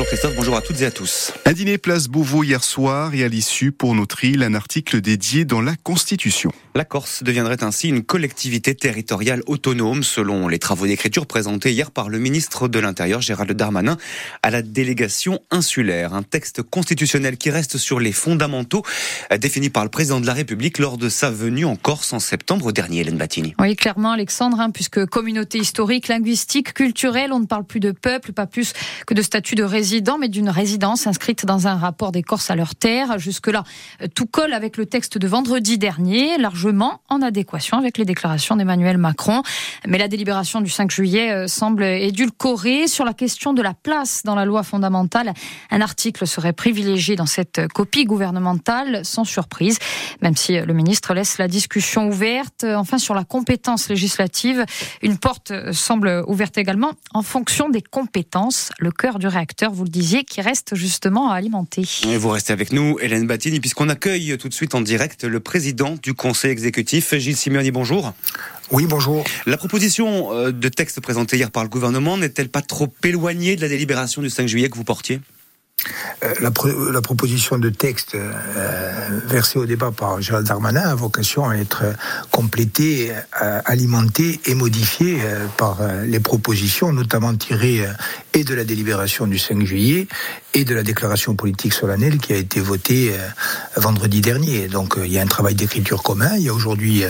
Bonjour Christophe, bonjour à toutes et à tous. Un dîner place Beauvau hier soir et à l'issue pour notre île un article dédié dans la Constitution. La Corse deviendrait ainsi une collectivité territoriale autonome selon les travaux d'écriture présentés hier par le ministre de l'Intérieur Gérald Darmanin à la délégation insulaire. Un texte constitutionnel qui reste sur les fondamentaux définis par le président de la République lors de sa venue en Corse en septembre dernier, Hélène Battini. Oui, clairement Alexandre, hein, puisque communauté historique, linguistique, culturelle, on ne parle plus de peuple, pas plus que de statut de résident, mais d'une résidence inscrite dans un rapport des Corses à leur terre. Jusque-là, tout colle avec le texte de vendredi dernier, largement en adéquation avec les déclarations d'Emmanuel Macron. Mais la délibération du 5 juillet euh, semble édulcorée sur la question de la place dans la loi fondamentale. Un article serait privilégié dans cette copie gouvernementale, sans surprise, même si le ministre laisse la discussion ouverte. Enfin, sur la compétence législative, une porte semble ouverte également en fonction des compétences. Le cœur du réacteur, vous le disiez, qui reste justement à alimenter. Et vous restez avec nous, Hélène Battini, puisqu'on accueille tout de suite en direct le président du Conseil exécutif, Gilles Simeoni. Bonjour. Oui, bonjour. La proposition euh, de texte présentée hier par le gouvernement n'est-elle pas trop éloignée de la délibération du 5 juillet que vous portiez? Euh, la, la, proposition de texte euh, versée au débat par Gérald Darmanin a vocation à être complétée, euh, alimentée et modifiée euh, par euh, les propositions, notamment tirées et de la délibération du 5 juillet et de la déclaration politique solennelle qui a été votée vendredi dernier. Donc il y a un travail d'écriture commun. Il y a aujourd'hui,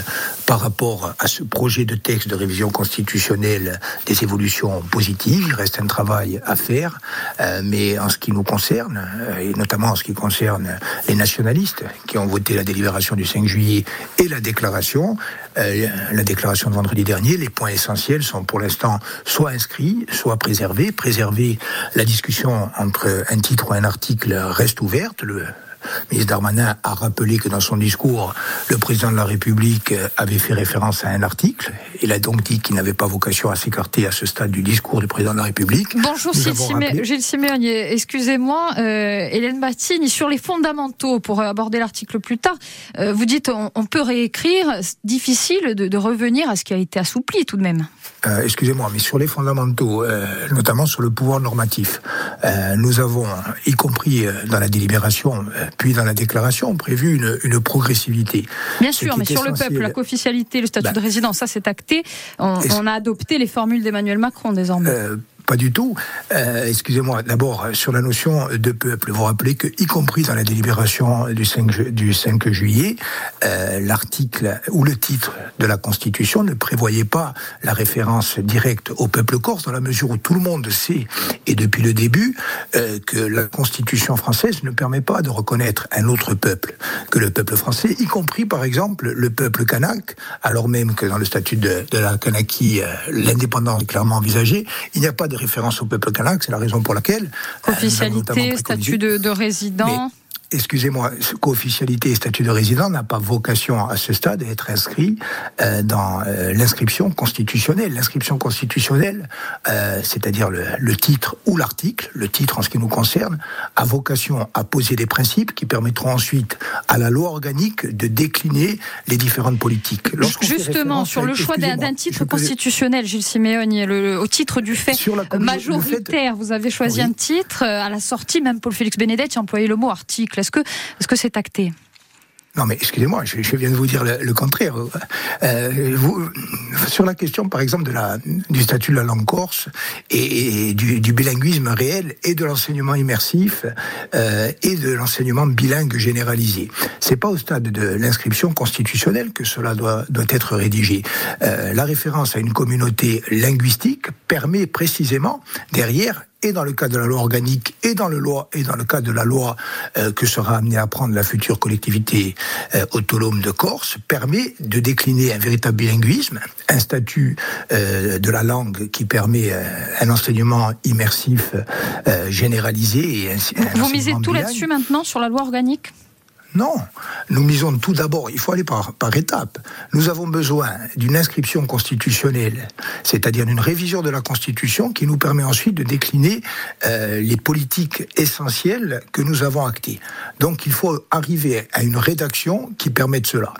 par rapport à ce projet de texte de révision constitutionnelle, des évolutions positives. Il reste un travail à faire, mais en ce qui nous concerne, et notamment en ce qui concerne les nationalistes qui ont voté la délibération du 5 juillet et la déclaration, euh, la déclaration de vendredi dernier, les points essentiels sont pour l'instant soit inscrits, soit préservés. Préserver la discussion entre un titre ou un article reste ouverte. Le, ministre Darmanin a rappelé que dans son discours, le président de la République avait fait référence à un article. Il a donc dit qu'il n'avait pas vocation à s'écarter à ce stade du discours du président de la République. Bonjour Gilles Siméonier, excusez-moi, euh, Hélène Battini, sur les fondamentaux, pour aborder l'article plus tard, euh, vous dites on, on, peut réécrire, difficile de, de, revenir à ce qui a été assoupli tout de même. Euh, excusez-moi, mais sur les fondamentaux, euh, notamment sur le pouvoir normatif, euh, nous avons, y compris dans la délibération, puis dans la déclaration, prévu une, une progressivité. Bien sûr, mais sur le peuple, la co-officialité, le statut bah, de résidence, ça c'est acté. On, on, a adopté les formules d'Emmanuel Macron désormais. Pas du tout. Euh, Excusez-moi, d'abord, sur la notion de peuple, vous rappelez que, y compris dans la délibération du 5, du 5 juillet, euh, l'article ou le titre de la Constitution ne prévoyait pas la référence directe au peuple corse, dans la mesure où tout le monde sait, et depuis le début, euh, que la Constitution française ne permet pas de reconnaître un autre peuple que le peuple français, y compris, par exemple, le peuple kanak, alors même que dans le statut de, la Kanaki, euh, l'indépendance est clairement envisagée, il n'y a pas de référence au peuple kanak, c'est la raison pour laquelle... Officialité, statut de, de résident... Excusez-moi, co-officialité et statut de résident n'a pas vocation à ce stade à être inscrit euh, dans euh, l'inscription constitutionnelle. L'inscription constitutionnelle, euh, c'est-à-dire le, le, titre ou l'article, le titre en ce qui nous concerne, a vocation à poser des principes qui permettront ensuite à la loi organique de décliner les différentes politiques. Justement, sur le choix d'un titre constitutionnel, Gilles Siméoni, le, au titre du fait majoritaire, fait... vous avez choisi oui. un titre à la sortie, même Paul-Félix Benedetti employé le mot article. Est-ce que est-ce que c'est acté? Non, mais excusez-moi, je, viens de vous dire le, contraire. Euh, sur la question, par exemple, de la, du statut de la langue corse et, du, bilinguisme réel et de l'enseignement immersif euh, et de l'enseignement bilingue généralisé, c'est pas au stade de l'inscription constitutionnelle que cela doit, doit être rédigé. Euh, la référence à une communauté linguistique permet précisément derrière et dans le cas de la loi organique et dans le loi et dans le cas de la loi euh, que sera amenée à prendre la future collectivité euh, autonome de Corse permet de décliner un véritable bilinguisme, un statut euh, de la langue qui permet euh, un enseignement immersif euh, généralisé et un, un Vous misez tout là-dessus maintenant sur la loi organique? Non, nous misons tout d'abord, il faut aller par, par étapes. Nous avons besoin d'une inscription constitutionnelle, c'est-à-dire d'une révision de la Constitution qui nous permet ensuite de décliner euh, les politiques essentielles que nous avons actées. Donc il faut arriver à une rédaction qui permette cela.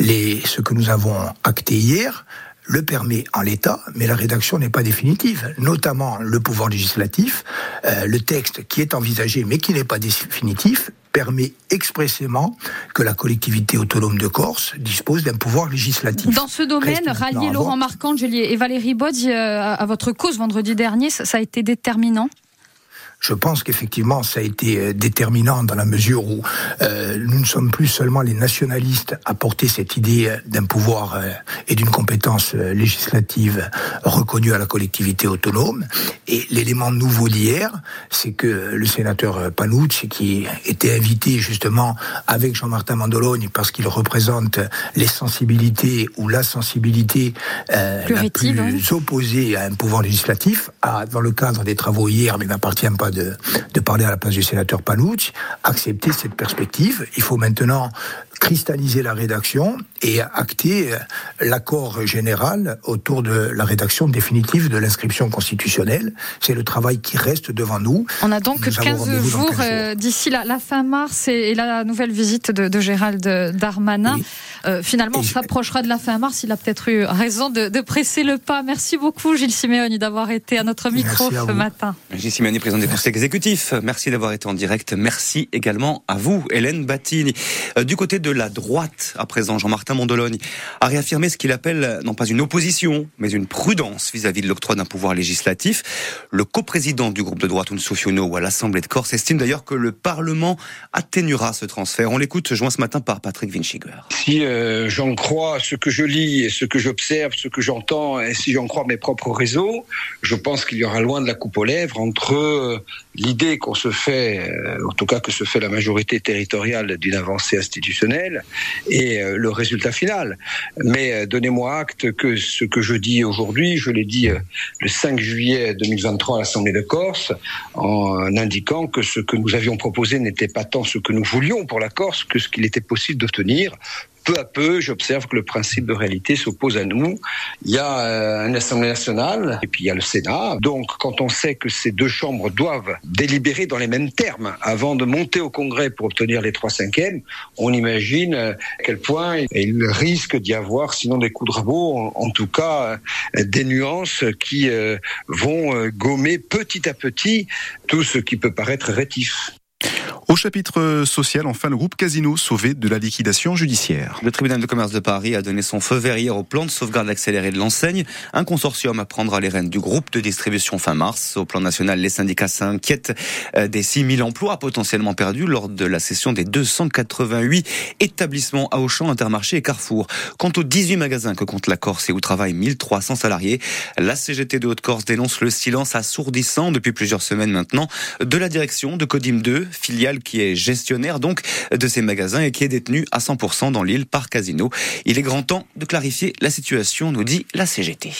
Les, ce que nous avons acté hier, le permet en l'état, mais la rédaction n'est pas définitive, notamment le pouvoir législatif. Euh, le texte qui est envisagé, mais qui n'est pas définitif, permet expressément que la collectivité autonome de Corse dispose d'un pouvoir législatif. Dans ce domaine, rallier Laurent Marcangeli et Valérie Bodzi euh, à votre cause vendredi dernier, ça a été déterminant? Je pense qu'effectivement, ça a été euh, déterminant dans la mesure où euh, nous ne sommes plus seulement les nationalistes à porter cette idée euh, d'un pouvoir et d'une compétence législative reconnue à la collectivité autonome. Et l'élément nouveau d'hier, c'est que le sénateur Panucci, qui était invité justement avec Jean-Martin Mandologne parce qu'il représente les sensibilités ou la sensibilité la plus hein. opposée à un pouvoir législatif, a, dans le cadre des travaux hier, mais n'appartient pas de, parler à la place du sénateur Palouch, accepter cette perspective. Il faut maintenant cristalliser la rédaction et acter euh, l'accord général autour de la rédaction définitive de l'inscription constitutionnelle. C'est le travail qui reste devant nous. On a donc 15 jours, euh, d'ici la, fin mars et, la nouvelle visite de, Gérald Darmanin. Euh, finalement, on s'approchera de la fin mars. Il a peut-être eu raison de, presser le pas. Merci beaucoup, Gilles Siméoni, d'avoir été à notre micro ce matin. Gilles Siméoni, président des conseils exécutifs. Merci d'avoir été en direct. Merci également à vous, Hélène Battini. du côté de la droite, à présent, Jean-Martin Mondologne, a réaffirmé ce qu'il appelle non pas une opposition, mais une prudence vis-à-vis de l'octroi d'un pouvoir législatif. Le coprésident du groupe de droite ou à l'Assemblée de Corse estime d'ailleurs que le Parlement atténuera ce transfert. On l'écoute, joint ce matin par Patrick Vinschiger. Si euh, j'en crois ce que je lis et ce que j'observe, ce que j'entends, et si j'en crois mes propres réseaux, je pense qu'il y aura loin de la coupe aux lèvres entre euh, l'idée qu'on se fait, euh, en tout cas que se fait la majorité territoriale d'une avancée institutionnelle, et euh, le résultat final. Mais euh, donnez-moi acte que ce que je dis aujourd'hui, je l'ai dit le 5 juillet 2023 à l'Assemblée de Corse, en indiquant que ce que nous avions proposé n'était pas tant ce que nous voulions pour la Corse que ce qu'il était possible d'obtenir peu à peu, j'observe que le principe de réalité s'oppose à nous. Il y a euh, une Assemblée nationale et puis il y a le Sénat. Donc, quand on sait que ces deux chambres doivent délibérer dans les mêmes termes avant de monter au Congrès pour obtenir les trois cinquièmes, on imagine euh, à quel point il risque d'y avoir, sinon des coups de rabot, en, tout cas euh, des nuances qui vont gommer petit à petit tout ce qui peut paraître rétif. Au chapitre social, enfin, le groupe Casino sauvé de la liquidation judiciaire. Le tribunal de commerce de Paris a donné son feu vert hier au plan de sauvegarde accéléré de l'enseigne. Un consortium apprendra les rênes du groupe de distribution fin mars. Au plan national, les syndicats s'inquiètent euh, des 6000 emplois potentiellement perdus lors de la session des 288 établissements à Auchan, Intermarché et Carrefour. Quant aux 18 magasins que compte la Corse et où travaillent 1300 salariés, la CGT de Haute-Corse dénonce le silence assourdissant depuis plusieurs semaines maintenant de la direction de Codim 2, filiale qui est gestionnaire donc de ces magasins et qui est détenu à 100% dans l'île par Casino. Il est grand temps de clarifier la situation, nous dit la CGT.